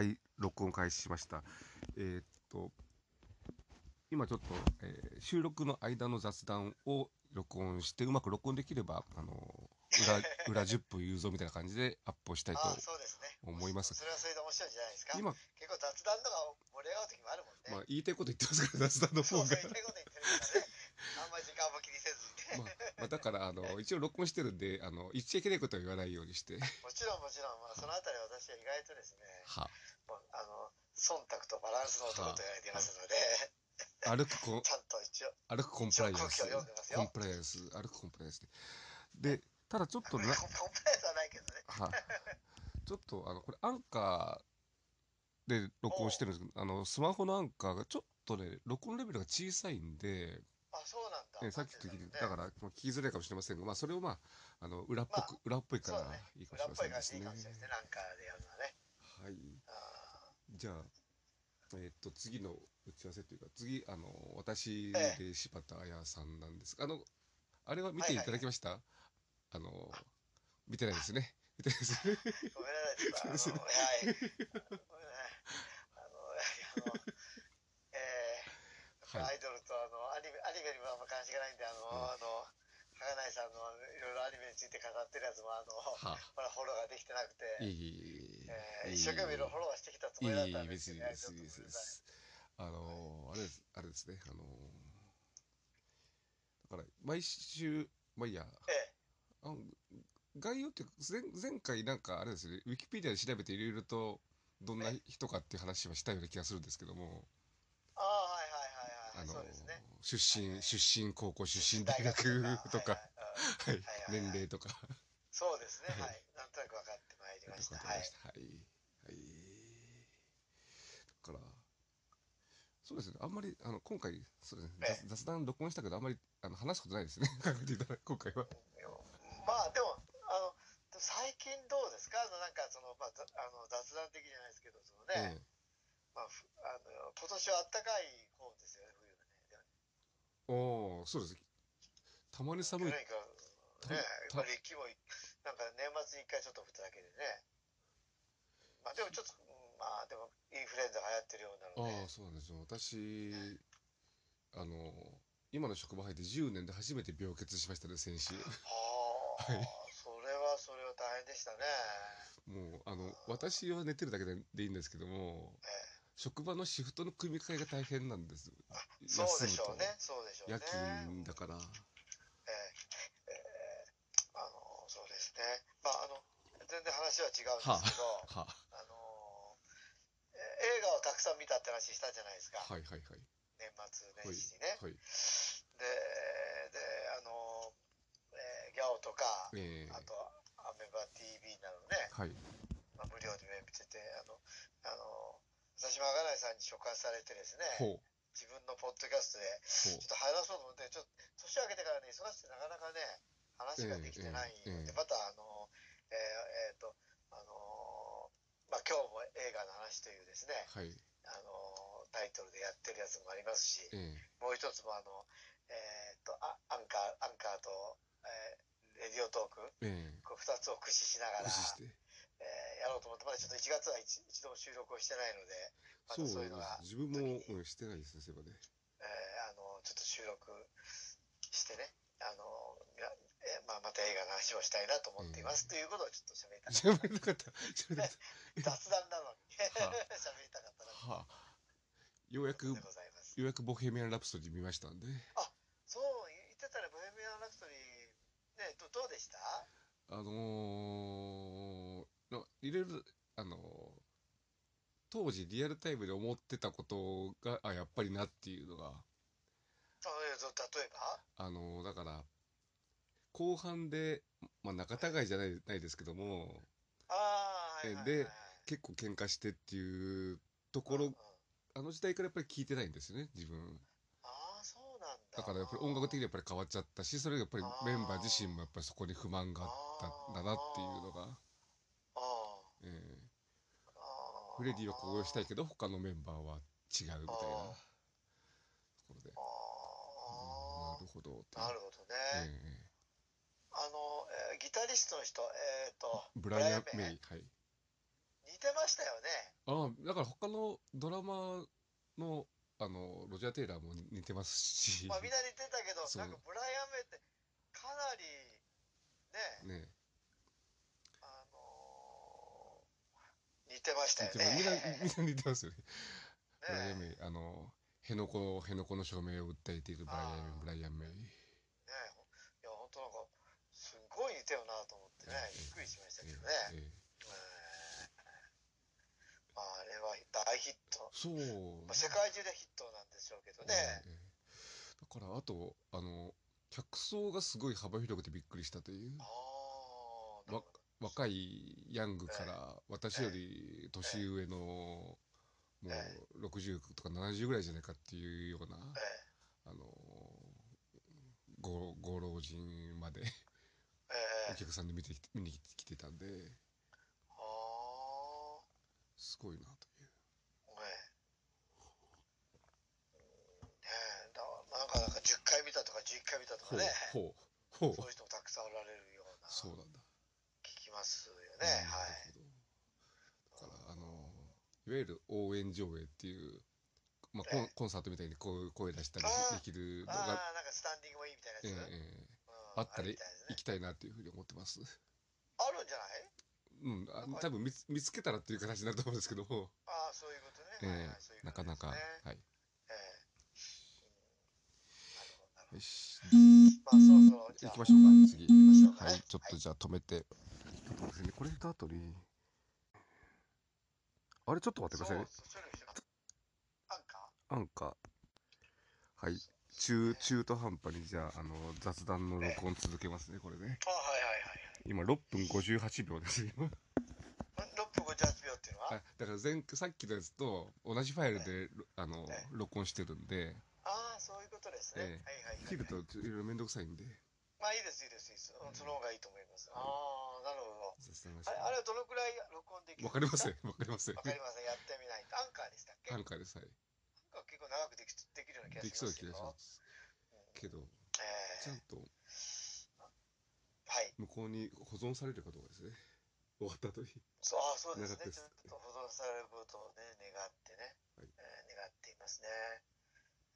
はい、録音開始しました。えーっと、今ちょっと、えー収録の間の雑談を録音して、うまく録音できれば、あの、裏、裏10分言うぞみたいな感じでアップをしたいと。思いますそれはそれで面白いんじゃないですか。今、結構雑談とか盛り上がる時もあるもんね。まあ、言いたいこと言ってますから、雑談の方がそうそう。言いたいこと言ってるからね。あんまり時間も気にせずにね。まあ、まあだから、あの、一応録音してるんで、あの、言っちゃいけないことは言わないようにして、もちろんもちろん、まあ、そのあたりは私は意外とですね、は、あの、忖度とバランスの男と言われていますので、歩くコン、ちゃんと一応、歩くコンプライアンスコンプライアンス、歩くコンプライアンスで。で、ただちょっとな、コンプライアンスはないけどね。はい。ちょっと、あの、これ、アンカーで録音してるんですけど、あの、スマホのアンカーがちょっとね、録音レベルが小さいんで、あ、そうなんだ。えさっきと聞いて、だから、まあ聞きづらいかもしれませんが、まあ、それをまあ、あの、裏っぽく、裏っぽいからいいかもしれま裏っぽいせんですね。感じでいいかもしれないですね。なんかでやるのはね。はい。あじゃあ、えーっと、次の打ち合わせというか、次、あの、私えで柴田彩さんなんですが、あの、あれは見ていただきました、あの、見てないですね。見てないですね。ーごめんなさい、ちょっと、あの、そうはい。ごめんなさい。あの、あの、えー、はいアイドルとあのアニメアニメにもあんま関心がないんであの、うんあの高内さんのいろいろアニメについて語ってるやつもあの、はまだフォローができてなくて、いえいえいええー一生懸命いろいろフォローしてきたつもりだったんですけど、いえいえ別にですちょっとごめんなさいあのーあれです、あれですね、あのーだから、毎週、まあいいや、えあの概要って前、前回なんかあれですね、ウィキペディアで調べていろいろと、どんな人かっていう話はしたような気がするんですけども、えああはいはいはいはい、あのーそうですね。出身、出身高校、出身大学とか、はい年齢とか、そうですね。はい。はい。なんとなく分かってましたはいました。はい。はい。だから、そうですね。あんまり、あの、今回、そうですね。ええ雑雑談録音したけど、あんまり、あの、話すことないですね。考えていただ今回は。まあでもあの最近どうですか？あのなんかその、まあ、ざあの雑談的じゃないですけどそのね、えまあ、ふあの今年は暖かい方ですよね、冬がね。えおおそうです。たまに寒い。ね、やっぱり雪も、なんか年末に一回ちょっと降っただけでね。まあでもちょっと、うんまあでもインフルエンザが流行ってるようなので、ああ、そうなんですよ。私、あの、今の職場入って10年で初めて病欠しましたね、先週。はあ、それはそれは大変でしたね。もう、あの、私は寝てるだけででいいんですけども、え職場のシフトの組み替えが大変なんです。えそうでしょうね、そうでしょうね。夜勤だから。ええええあの、そうですね。まああの、全然話は違うんですけど、はあ、はあの、え映画をたくさん見たって話したじゃないですか。あ、はいはいはい。年末はい年始にね。はい。で、で、あの、えーギャオとか、ええあと、アメバ TV などね、はい。まあ、無料で見てて、あの、あの、私も赤内さんに触発されてですね。自分のポッドキャストで、ちょっと入らそうと思って、ちょっと年明けてからね、忙しくてなかなかね、話ができてないので、ええええまた、あの、えーえーと、あの、まあ、今日も映画の話というですね、はい。あの、タイトルでやってるやつもありますし、えもう一つもあの、えー、とあアンカーアンカーと、えーレディオトークええこう2つを駆使しながら。えーやろうと思ってまだちょっと1月は一一度も収録をしてないのでまそうたそういうのがです。自分も、してないですね、そういえばね。えーあのちょっと収録してねあの、えーまあ、また映画の話をしたいなと思っています、ということをちょっと喋りたかった。喋れなかった。雑談なのには喋りたかったなはあ。ようやく、ようやくボヘミアン・ラプソディ見ましたんで。そう言ってたね「ボヘミアン・ラプソディ」ねどどうでした？あのー、ないろいろ、あのー当時リアルタイムで思ってたことが、あ、やっぱりなっていうのが、あえーと例えば？あのーだから、後半で、まあ仲違いじゃないないですけども、ああはいはいはい、で結構喧嘩してっていうところうんうん、あの時代からやっぱり聞いてないんですよね、自分。ああそうなんだ。だからやっぱり音楽的にやっぱり変わっちゃったし、それがやっぱりメンバー自身もやっぱりそこに不満があったんだなっていうのが、あえーあフレディはこうしたいけど、他のメンバーは違うみたいなところで、ほどなるほどね、えあの、えーギタリストの人えっ、とーブライアン・ブメイ、はい。に似てましたよね。ああ、だから他のドラマの、あの、ロジャー・テイラーも似てますし、まあみんな似てたけど、なんかブライアン・メイってかなり、ね、ね、あのー似てました似よてますみんな、ね。みんな似てますよね。ブライアン・ねメイ、あの、辺野古、辺野古の証明を訴えているブライアンブライアン・メイ。ねいや、本当なんか、すごい似てるなと思ってね、びっくりしましたけどね。ええまあ、あれは大ヒット。そう。まあ、世界中でヒットなんでしょうけどね。ええだから、あと、あの、客層がすごい幅広くてびっくりしたというあ。あ。若いヤングから私より年上のもうえ60とか70ぐらいじゃないかっていうようなえあのごご老人までええ。お客さんで見てきて見に来てたんでああ、すごいなという。なんか、なんか10回見たとか11回見たとかほうね、ほうほう。そういう人もたくさんおられるような、そうなんだ。聞きますよね、はい。いわゆる応援上映っていうまあコンええ。コンサートみたいにこう声出したりできるのあがあ、なんかスタンディングもいいみたいなええやつ、ええうん。あったら行きたいなっていうふうに思ってます。あるんじゃない？うん、あ多分見つ見つけたらっていう形になると思うんですけど。も、ああ、そういうことね。えはいえはいそういうなかなか、はい。ええよし。ど。まあ、そろそろ、じゃあ。行きましょうか、次。行きましょうかね。はい、ちょっとじゃあ止めて。ちょっとですね、これと後に、あれ、ちょっと待ってくださいアンカアンカー。はい。中、中途半端に、じゃあ、あの、雑談の録音続けますね、これね。ーあはいはいはい今、6分58秒ですよ。はい。6分58秒っていうのは？あだから前、さっきのやつと同じファイルで、あのええ、録音してるんで、ああ、そういうことですね。えはいはいはい。切るといろいろめんどくさいんで、まあいいです、いいです、いいです。うんその方がいいと思います。ああ、なるほど。あれ、あれはどのくらい録音できるわかりませんん。わかりませんわかりません。やってみないと。アンカーでしたっけ？アアンンカーでさえカー結構長くできできるような気がしできそうな気ますけど。がしますうんけどええちゃんとはい。向こうに保存されるかどうかですね終わった後にそうあそうですね。ちょっと保存されることをね、願ってね、はいえー願っていますね。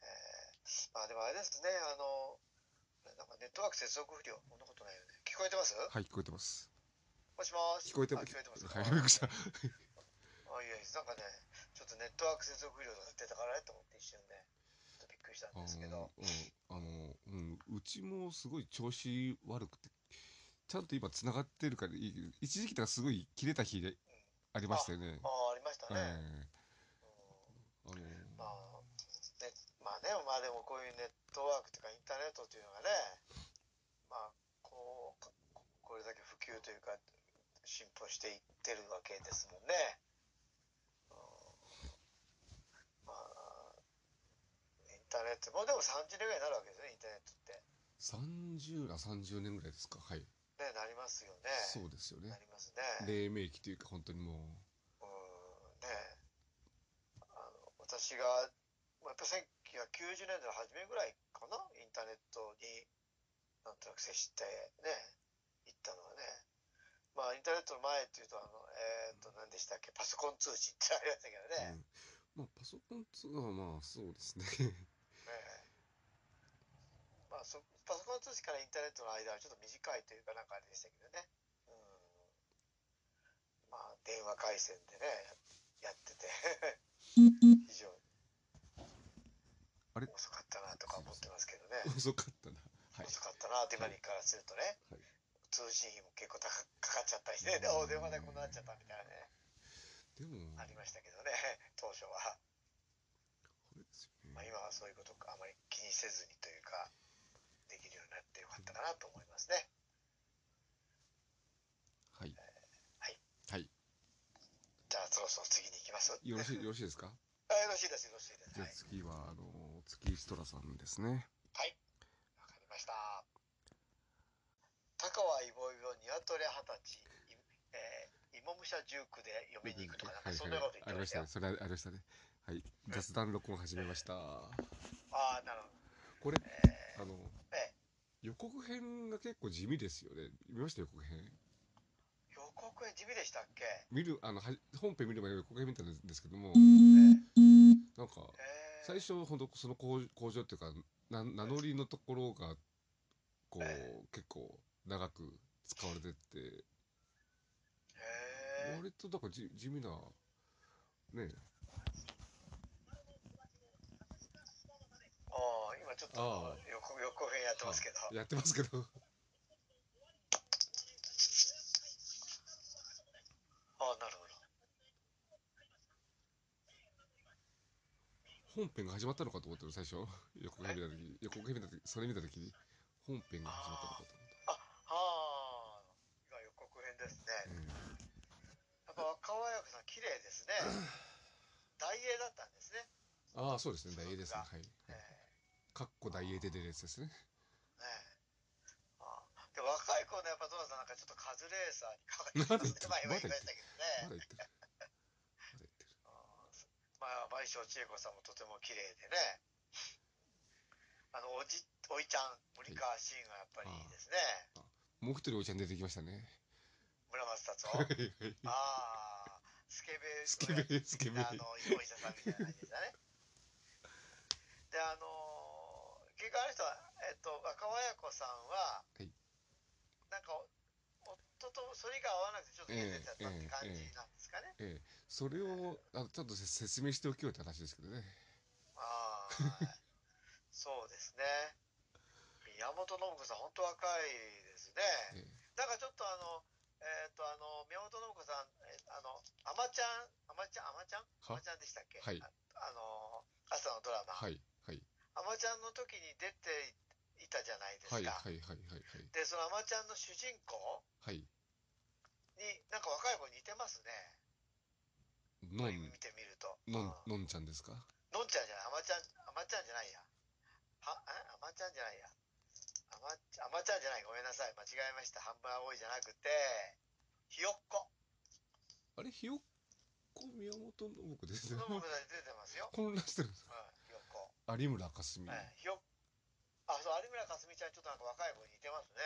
えーまあでもあれですね、あの、なんかネットワーク接続不良、こんなことないよね。聞こえてます？はい聞こえてます。もしもし。聞こえてあ聞こえてます。はいびっくりした。あいやなんかね、ちょっとネットワーク接続不良が出たからねと思って一瞬ね、ちょっとびっくりしたんあですけど。あのうんうちもすごい調子悪くてちゃんと今つながってるから一時期とかすごい切れた日でありましたよね。ああ、ありましたえね。えうん。あのまあね、まあでもこういうネットワークとかインターネットというのがね、まあ、こう、ここれだけ普及というか、進歩していってるわけですもんね。うんまあ、インターネット、もうでも30年ぐらいになるわけですね、インターネットって。30あ30年ぐらいですか？はいね、なりますよね。そうですよねなりますね。黎明期というか本当にもうんねあの私がまあやっぱ1990年代の初めぐらいかな？インターネットになんとなく接してね行ったのはね。まあインターネットの前っていうとあのえっ、と何でしたっけ？パソコン通信ってありましたけどう、ね、うん。まあパソコン通はまあそうですね。ええ。まあそパソコン通信からインターネットの間はちょっと短いというかなんかあれでしたけどね。うん。まあ電話回線でねややってて。非常にあれ？遅かったなとか思ってますけどね。遅かったな。はい。遅かったなって今にからするとね、はい。通信費も結構高かかっちゃったりして、ね、お電話代こんななっちゃったみたいなね、でも。ありましたけどね。当初は、あれですよまあ、ね今はそういうことあまり気にせずにというかできるようになってよかったかなと思いますね。はい。はい。はい。じゃあそろそろ次に行きます？よろしいよろしいですか？あよろしいですよろしいですじゃあはい、次はあの月石トラさんですね。はい、わかりました。高はイボイボニワトリ二十歳。いえー、芋武者十九で嫁に行くとかなんかそんなこと言ってありましよ。ましたたね。それありましたね。はい。雑談録音始めました。ああなるほど。これえあのー、え。予告編が結構地味ですよね。見ました予告編？予告編地味でしたっけ？見る、あの、は本編見る前に予告編見たんですけども、えなんか、え最初、ほんと、その工工場っていうか、な名乗りのところが、こえう、結構長く使われてて、へえ割と、だからじ地味な、ね、ああ今ちょっとああ予告予告編やってますけど。やってますけど、ああなるほど本編が始まったのかと思ったの、最初。予告編見たとき、予告編見たとき、それ見たときに、本編が始まったのかと思っああ今予告編ですね。た。うん。やっぱ若林役さん綺麗ですね。大英だったんですね。ああ、そうですね、大英ですね。はい。えかっこ大英で出るやつですね。えねえああで若い子のやっぱどうなんなんかちょっとカズレーサーに変わってきますねまあ今言いましたけどね。まだ言ってる。まだ言ってる。まあ、倍賞千恵子さんもとても綺麗でね。あの、おじ、おいちゃん、森川シーンがやっぱりいいですね。もう一人おいちゃん出てきましたね。村松達はい夫。はい。ああ、スケベスケベスケベあの、お医者さんみたいな感じでしたね。で、あのー、結局あの人は、えっと、若林子さんは、はいなんか、夫と反りが合わなくてちょっと出てちゃったって感じなんですかね。ええ、それをあちょっとせ説明しておきようって話ですけどね。そうですね。宮本信子さん、本当若いですね。えなんかちょっとあの、えっ、と、あの、宮本信子さん、えあの、あまちゃん、あまちゃん、あまちゃん？あはまちゃんでしたっけ？はいああの、朝のドラマ。え、はいはいあまちゃんの時に出ていたじゃないですか。はいはいはいはいはいで、そのあまちゃんの主人公はい。に、なんか若い子似てますね。のん見てみると。のうんんのんちゃんですか？のんちゃんじゃない、あまちゃん、あまちゃんじゃないや。は、え？あまちゃんじゃないや。あま、あまちゃんじゃない、ごめんなさい。間違えました。半分青いじゃなくて、ひよっこ。あれ？ひよっこ宮本信子ですねの。僕出てますよ。混乱してるんですうん、ひよっこ。有村架純。はい、ひよっあ、そう、有村架純ちゃん、ちょっとなんか若い子に似てますね。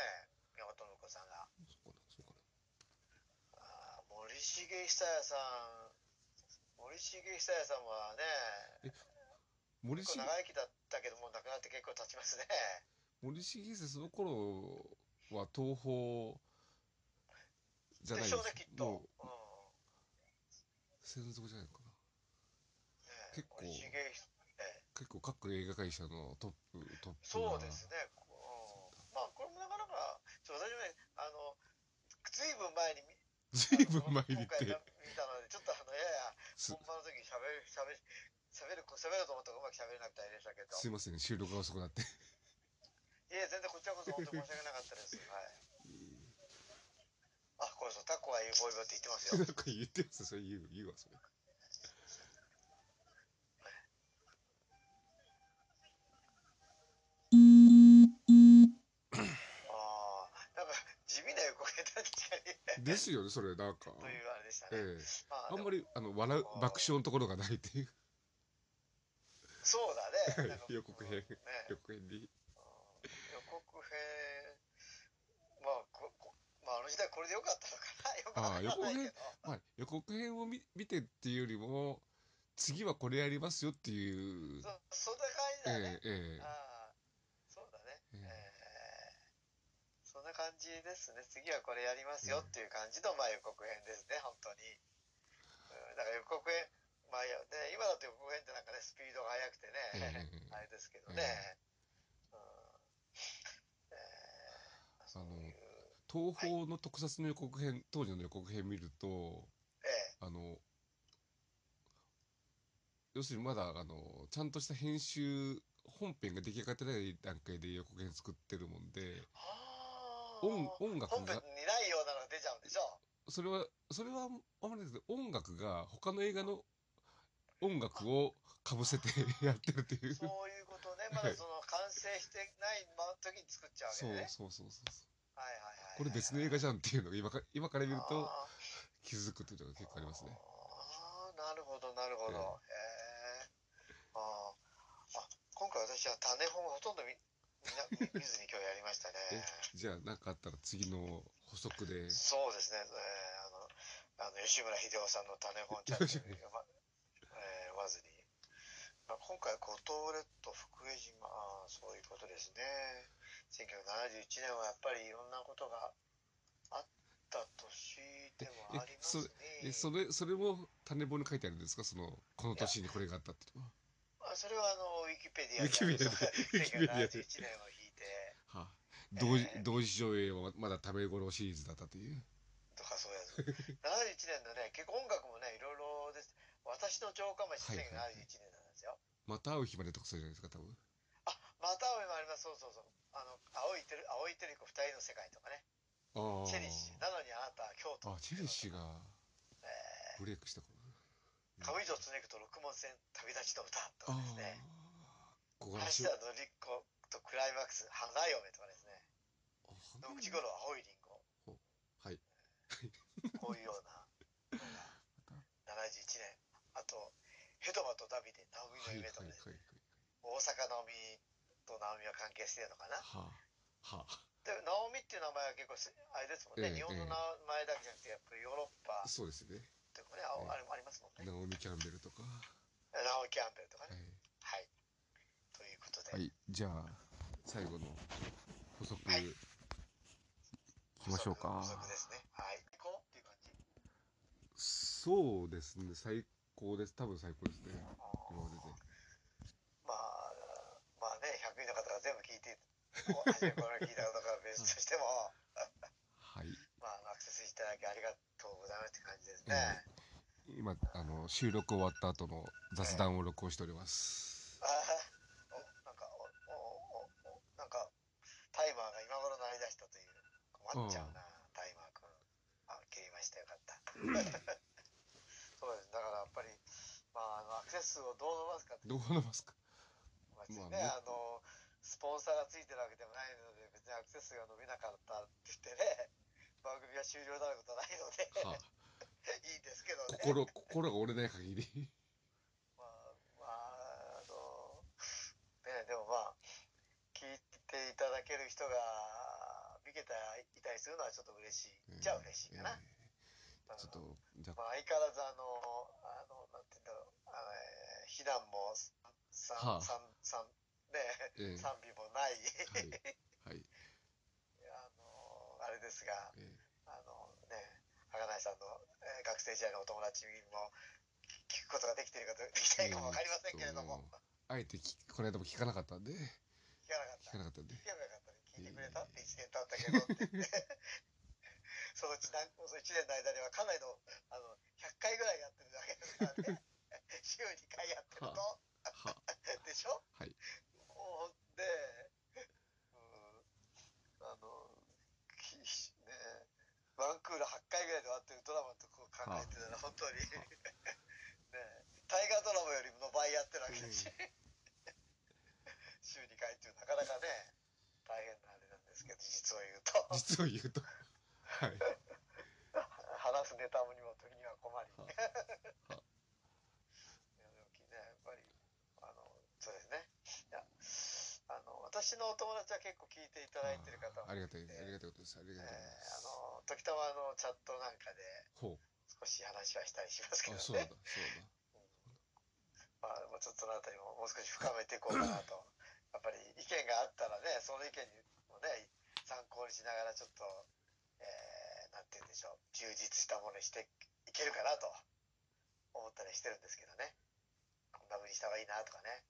宮本信子さんが。そうかなそうかあー森重久彌さん。森重久彌さんはね、な。森重結構長生きだったけど、もう亡くなって結構経ちますね。森重先生その頃は東宝じゃないでしょうね、きっと。もううん。専属じゃないのかな。ね結構結構各映画会社のトップトップそうですね。うん、まあ、これもなかなか、ちょ私もね、あの、ずいぶん前に見、ずいぶん前にって見たので、ちょっと本番の時喋る、喋る、喋る、喋ると思ったらうまく喋れなくてあれでしたけど。すいません収録が遅くなっていえ、全然こちらこそ本当申し訳なかったです。はい。あ、これそう、タコは言うボイボイって言ってますよ。なんか言ってますそれ言う言うわそれですよねそれなんかというあれでしたね。ええまあ、あんまり。りあの笑う爆笑のところがないっていうそうだね。予告編ね、予告編に予告編、まあ、ここまあ、あの時代これでよかったのかな。よくわからないけど。まあ予告編を見見てっていうよりも次はこれやりますよっていうそそんな感じえだね。えええああ、そうだね。えええーそんな感じですね。次はこれやりますよっていう感じの、まあ、予告編ですね、本当に。うん、だから予告編、まあ、ね、今だと予告編ってなんかね、スピードが速くてね、ええ あれですけどね。うん。えーそういう。東宝の特撮の予告編当時の予告編見るとええ。あの要するにまだあのちゃんとした編集本編が出来上がってない段階で予告編作ってるもんであー音音楽本編がにないようなのが出ちゃうんでしょ？それはそれはあんまりですけど音楽が他の映画の音楽をかぶせてやってるっていう。そそういうことね、まだその完成してない時に作っちゃうわけうね。そうそうそうそう。はいはいはいはい。これ別の映画じゃんっていうのが今か今から見るとあ気づくっていうのが結構ありますね。あーなるほどなるほど。へえ。あー。あ今回私は種本をほとんど見見見ずに今日やりましたね。えじゃあ何かあったら次の補足で。そうですね。えーああの吉村秀夫さんの種本チャンネル読ま,、えー読まずに、まあ、今回五島列島福江島あーそういうことですね。1971年はやっぱりいろんなことがあった年でもありますね。えそれそれも種本に書いてあるんですか？そのこの年にこれがあったっていうのは。あそれはあのペディアウィキペディアで。ウィキペディアで1971年を引いて。はあ。同時えー同時上映はまだ食べ頃シリーズだったという。とかそうやつ。71年のね結構音楽もねいろいろです。私の城下町はいはいはい1971年なんですよ、また会う日までとかそうじゃないですか多分。あまた青いもあります。そうそうそう。あの青いてる青いてる子二人の世界とかね。ああチェリッシュ。なのにあなたは京都。あチェリッシュがえブレイクした頃ー上条常くと六門線旅立ちの歌とあかですね。あ小柄橋田紀子とクライマックス花嫁とかですね。野口五郎青いリンゴ。はい。こういうような。のが71年。あとヘドマとダビデ直美のはいはいはい夢とかですね、はい。大阪直美と直美は関係してるのかな。はあはあ。で直美っていう名前は結構すあれですもんね、ええ日本の名前だけじゃなくてやっぱりヨーロッパそうですね。とかねあええあれもありますもんね、ナオミ・キャンベルとか。はナオミ・キャンベルとかねいはい、ということで、はい。じゃあ最後の補足はい。いきましょうか。補足ですね。はい。行こうっていう感じそうですね。最高です。多分最高ですね。今までで。まあまあね100人の方が全部聞いて初めから聞いたことから別としても。はい。まあアクセスいただきありがとうございますって感じですね、今あの収録終わった後の雑談を録音しております。あ ーおなんかおおおおなんかタイマーが今頃鳴り出したという困っちゃうな、タイマー君。あ切りました。よかった。そうです。だからやっぱりまああのアクセス数をどう伸ばすかどう伸ばすか。まあね、まああのスポンサーがついてるわけでもないので別にアクセス数が伸びなかったって言ってね 番組が終了になることはないので、はあ。いいんですけどね。心心が折れない限りまあまああのねでもまあ聞いてい人が見けたいたりするのはちょっと嬉しい。じゃあ嬉しいかな、えー。ちょっとじゃまあ、相変わらずあのあのなんて言うんだろう。あの、えー避難も三はあ。ね。えー賛美もない、はい。はい。あのあれですがえーあのね赤井さんの、えー学生時代のお友達にも聞くことができているかできてないかもわかりませんけれども、えーあえて聞この間も聞かなかったんで。聞かなかった。聞かなかったんで。聞けばよかったいてくれた？って1年経ったけどって言って。そのうち何その1年の間にはかなりのあの100回ぐらいやってるわけですからね。週2回やってると、でしょ？はい。で、うん、あのきねワンクール8回ぐらいで終わってるドラマとこう考えてたら本当に。ね大河ドラマよりも倍やってるわけだし、週2回っていうなかなかね大変なけど実を言うと。実を言うと。はい。話すネタにも時には困り。はい いやでもねやっぱりあのそうですね。いやあの私のお友達は結構聞いていただいてる方もありがたいてありがたいことです。ありがえたいことでーあすの時たまあのチャットなんかでほ少し話はしたりしますけどうあそうだね。そう まあもうちょっとそのあたりももう少し深めていこうかなと。やっぱり意見があったらねその意見にもね参考にしながらちょっと、えー、なんて言うんでしょう。充実したものにしていけるかなと。思ったりしてるんですけどね。こんな風にした方がいいなとかね、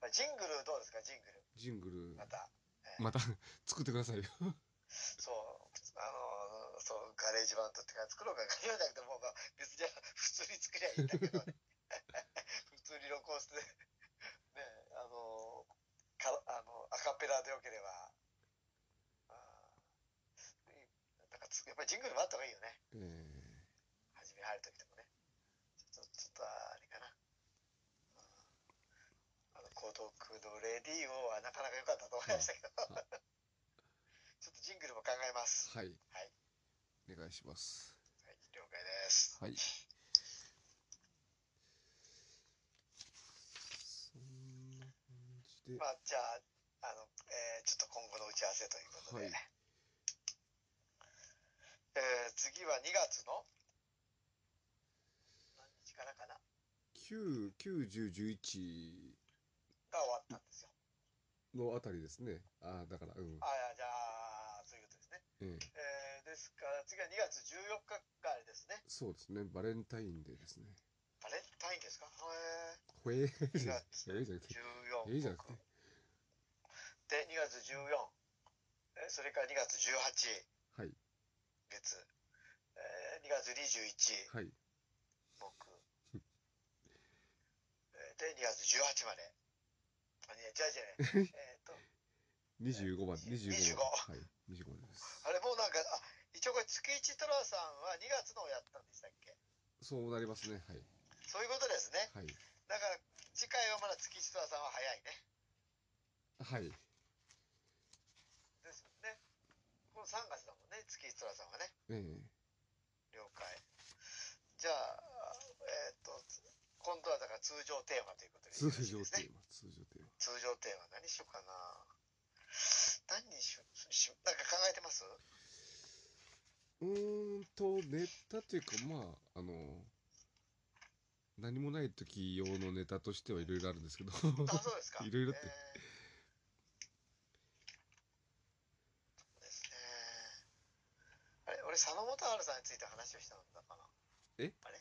まあ、ジングルどうですか？ジングル。だジングル。また、えー。また 作ってくださいよ。そう。あのそうガレージバンドってか作ろうかガレージバンドじゃなくてもうまあ別に普通に作りゃいいんだけどね。普通に録音して。ねあのかあのアカペラでよければあーなんかつやっぱりジングルもあった方がいいよね。えー初め入る時でもね。ちょっとちょっとあれかな。うん。あの孤独のレディオはなかなか良かったと思いましたけど。は ちょっとジングルも考えます。はい。はい。お願いします。はい、了解です。はい。そんな感じで。まあ、じゃあ、あの、えーちょっと今後の打ち合わせということで、はいえー、次は2月の？何日からかな？9、9、10、11が終わったんですよ。のあたりですね。ああ、だから、うん。ああ、じゃあ、そういうことですね。えええー、ですから、次は2月14日があれですね。そうですね。バレンタインデーですね。バレンタインですか？ほえー。えー。じゃなくて。えじゃなくて。で、2月14。えそれから2月18。はい。月、えー、2月21はい、木、えーで、2月18まで。あ、じゃあじゃあね、えっと、25番、25 25番。はい、25番です。あれもうなんか、あ、一応これ月一トラさんは2月のをやったんでしたっけ？そうなりますね。はい、そういうことですね。はい、だから、次回はまだ月一トラさんは早いね。はい、ですよね。この3月だもんね、月一トラさんはね。ええ了解。じゃあ、えっ、と、今度はだから通常テーマということでね常テーマ、通常テーマ。通常テーマ何しようかな。何にしようしなんか考えてます？うーんと、ネタというか、まあ、あの、何もない時用のネタとしてはいろいろあるんですけど、あ、そうですか。いろいろってえーそうですね。あれ、俺、佐野元春さんについて話をしたんだかな。え？あれ？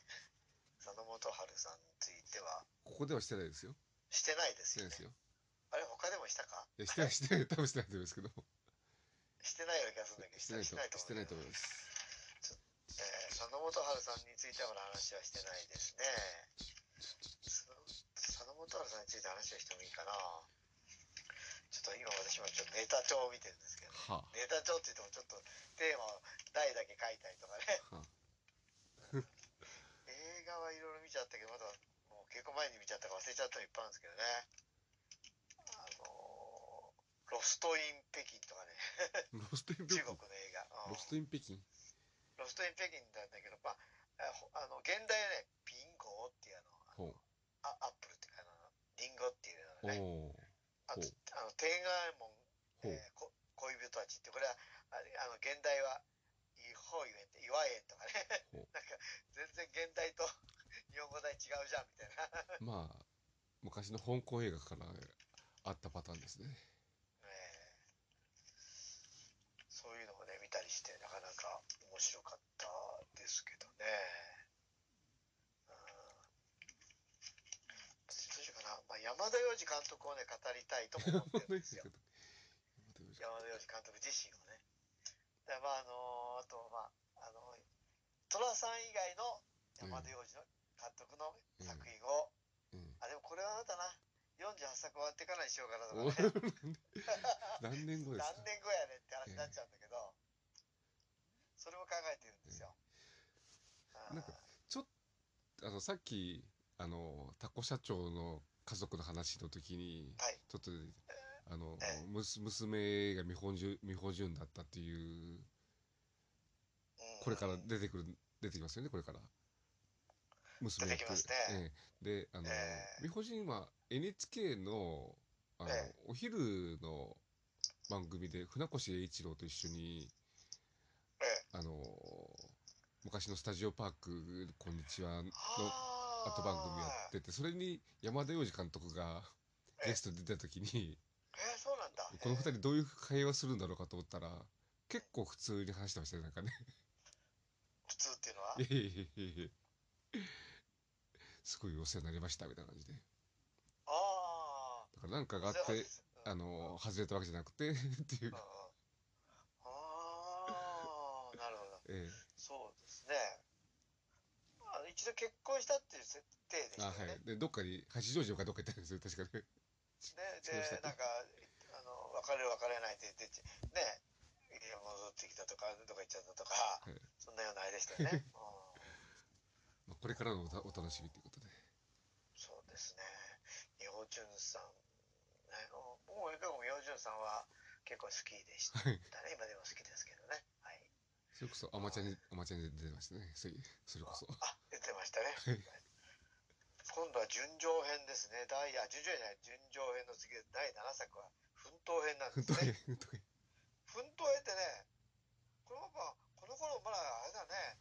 佐野元春さんについてはここではしてないですよ。してないですよねしてないです。よ。あれ、他でもしたか？いや、してない、してない、多分してないと思いますけど。してないような気がするんだけど、してないと、してないと思うしてないと思います。えー佐野元春さんについてはまだ話はしてないですね。そ佐野元春さんについて話をしてもいいかな。ちょっと今私もちょっとネタ帳を見てるんですけど、はネタ帳って言ってもちょっとテーマを題だけ書いたりとかね。あ、は映画はいろいろ見ちゃったけど、まだもう結構前に見ちゃったから忘れちゃったのいっぱいあるんですけどね。あのーロストイン北京とかね、ロストイン北中国京。の映画。うんロストイン北京？ロストイン北京なんだけど、まあ、あの原題はね、ピンゴーっていうあの、あアップルっていうか、あのリンゴっていうう。のね。あとあの天安門。えーこ恋人たちって、これはあの現代は、イホイエンって、岩園とかね、なんか全然現代と 日本語題違うじゃんみたいな。まあ、昔の香港映画からあったパターンですね。えーそういうのもね、見たりして、なかなか面白かったですけどね。うんどうしようかな。まあ、山田洋次監督をね、語りたいとも思ってるんですよ。山田洋次監督自身をね。で、まあ、あのあと、まあ、あの、寅さん以外の山田洋次の監督の作品を、うん。あ、でもこれはあなたな、48作終わってからにしようかなとおかね。何年後ですか？何年後やねんって話になっちゃうんだけど、それも考えてるんですよ。なんかちょっと、あの、さっき、あの、タコ社長の家族の話の時に、はい、ちょっと、あのええ、娘が美穂順、美穂順だったっていう、うん。これから出てくる、出てきますよね、これから。娘出てきますね。ええ。で、あの、ええ。美穂順は NHK の、あの、ええ。お昼の番組で船越英一郎と一緒に、ええ。あの、昔のスタジオパーク、こんにちはの後番組やってて、それに山田洋次監督がゲストで出た時に。この二人どういう会話するんだろうかと思ったら、結構普通に話してましたね、なんかね。普通っていうのは？いやいやいやいやすごいお世話になりました、みたいな感じで。あだからなんかがああ。ってそうで、すあの、外れたわけじゃなくて、っていううんうん。ああ、なるほど。えそうですね。あの一度結婚したっていう設定でえあ、したよね。はい。で、どっかに、八丈島かどっか行ったんですよ、確かね。ね そうでなんか、別れる別れないって言って、ね、戻ってきたとか、どこ行っちゃったとか、はいそんなようなあれでしたよね。うんまあ、これからのおお楽しみということで。そうですね。ミホジュンさん、ね、僕も結構ミホジュンさんは結構好きでしたはい。今でも好きですけどね。はい。それこそ、アマチュアに、アマチュアに出てましたね。それそれこそ。あ、出てましたね。はい今度は純情編ですね。第、あ、純情編じゃない、純情編の次で第7作は闘編なんですね。本当に。奮闘編。ってね、このまま、この頃まだあれだね、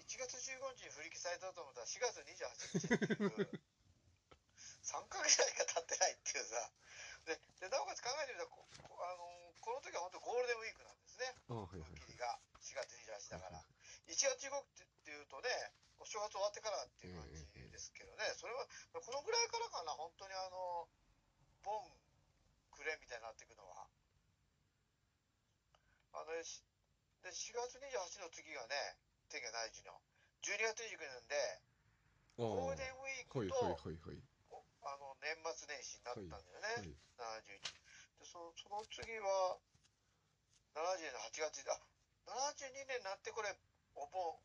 1月15日に振り消されたと思ったら4月28日っていう 3ヶ月ぐらいしか経ってないっていうさ。ででなおかつ考えてみたらここあのこの時は本当ゴールデンウィークなんですね。あはいはい踏切が4月28だから。1月15日っていうとねお正月終わってからっていう感じですけどね。それはこのぐらいからかな本当にあのボンクレみたいになっていくのは。あのしで4月28の次がね天気がない時の12月29日なんであゴールデンウィークと、あの年末年始になったんだよね、はい71でそその次は70年の8月であ72年になってこれお盆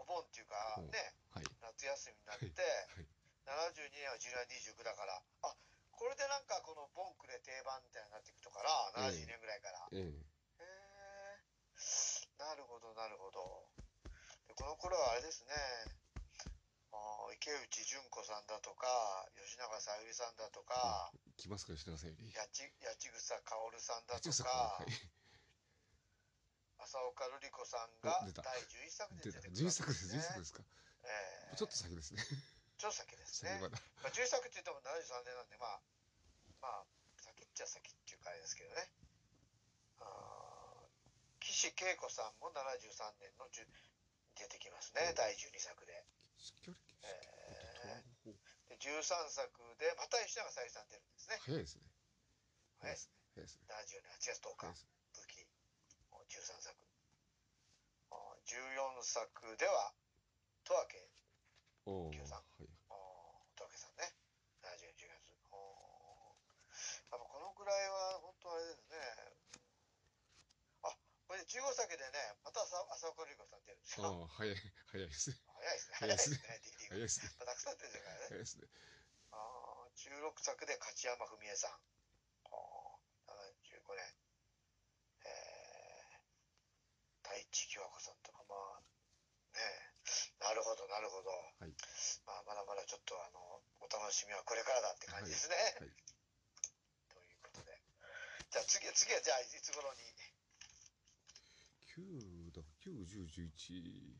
お盆っていうかうんねはい。夏休みになって、はい72年は12月29だからあこれでなんかこのボンクレ定番みたいになっていくとから72年ぐらいから、ええへえなるほどなるほど。でこの頃はあれですね。あー池内純子さんだとか吉永小百合さんだとか、来ますか吉永さんより八千草薫さんだとか、はい。浅岡瑠璃子さんが第11作で出てくる11作ですね。11作ですか。ええちょっと先ですね。ちょっと先ですね。まあ、11作って言っても73年なんでまあまあ先っちゃ先っていうかあれですけどね。あー岸恵子さんも73年の10出てきますね、うん。第12作で。えで13作でまた吉永小百合さん出るんですね。早いですね。早いですね。早いですね。74年8月10日。武器。13作。あー14作では十和家おお九さん。はい十和家さんね70年10月あーやっぱこのぐらいは本当あれですね。あこれで15作でねまた浅浅岡瑠璃子さん出るんですよ。ああ早い早いですね。早いですね。早いですね。早いですねあたくさん出てるからね。早いですね。あー16作で勝山文江さん。あー75年。えー、太一清和子さんとか。まあねえ。なるほどなるほど、はい。まあ、まだまだちょっとあのお楽しみはこれからだって感じですね、はいといじゃあ次次はじゃあいつ頃に？9だ91011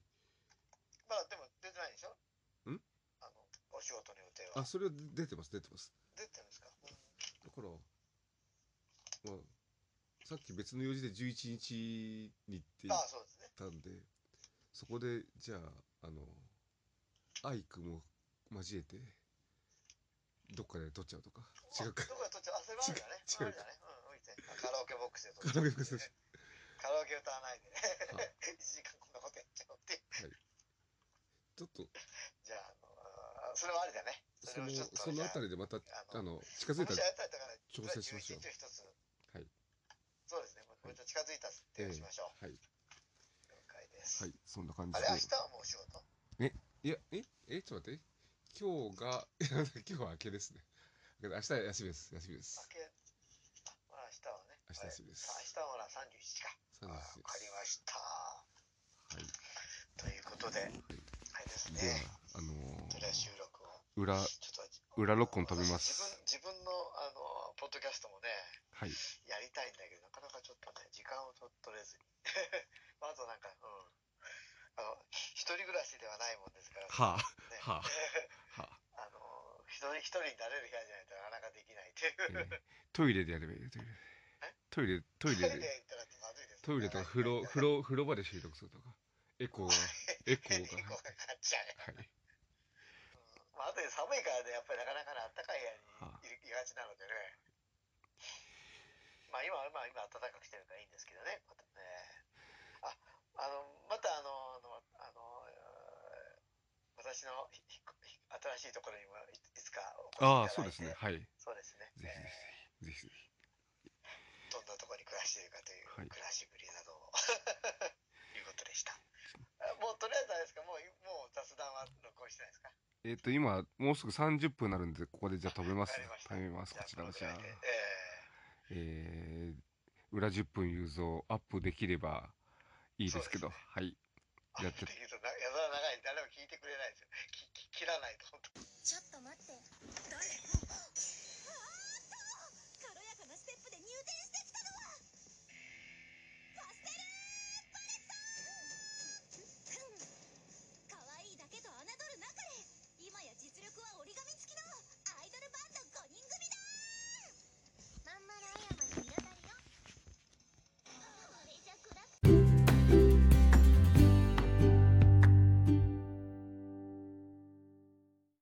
まだでも出てないでしょ？ん？あのお仕事の予定は。あそれは出てます出てます。出てるんですか、うん。だからまあさっき別の用事で11日にって言っああそうですね。たんでそこでじゃああのアイクも交えてどっかで撮っちゃうとか？違うか。あどこで撮っちゃう。あそれもあるんだね。違うあるんだね。うカラオケボックスで撮っカラオケボックスでカラオケ歌わないで。ねは1時間こんなことやっちゃおうって。ちょっと。じゃああのあそれもありだね。そのそのあたりりでまたあの近づいたら調整しましょう。11日を一つはい。そうですね。もうちょっと近づいたってしましょう、はい。了解です、はい。そんな感じあでれ明日はもう仕事？いやええちょっと待って。今日が 今日は明けですね。明日は休みです。休みです。明け明日です。あ明日はほら31日か。30あですわかりました。はい。ということで、あれですではねあのとりあえず収録を。裏ちょっと裏録音飛びます。私自分自分のあのポッドキャストもねはい。やりたいんだけどなかなかちょっとね時間をと取れずに。まずなんかうん。あの一人暮らしではないもんですから。はね。はあ。はあ。あの一人一人になれる部屋じゃないとなかなかできないっていう、えートイレでやればいいよトイレトイレトイレトイレでトイレとか風呂風呂風呂場で収録するとか。エコーがエコーエコーががかかっちゃう、はい。うん。まあ、あとで寒いからねやっぱりなかなかねあったかい部屋はにいがちなのでね。まあ。今はまあ今暖かくしてるからいいんですけどねまたね。ああのまたあのあの私の新しいところにもいいつかお越しいただいて。ああそうですね。はいぜそうですね、ひぜえひぜひぜひーどんなところに暮らしているかというはい。暮らしぶりなどを。いうことでした。あもうとりあえずあれですか？もうもう雑談は録音してないですか？えっと今もうすぐ30分になるんでここでじゃあ止めます。止めますこちらはじゃあこのぐらいでええ。ー裏10分雄三アップできればいいですけど。そうですはい。ー、やって。るやたら長い。誰も聞いてくれないですよ。きき切らないと本当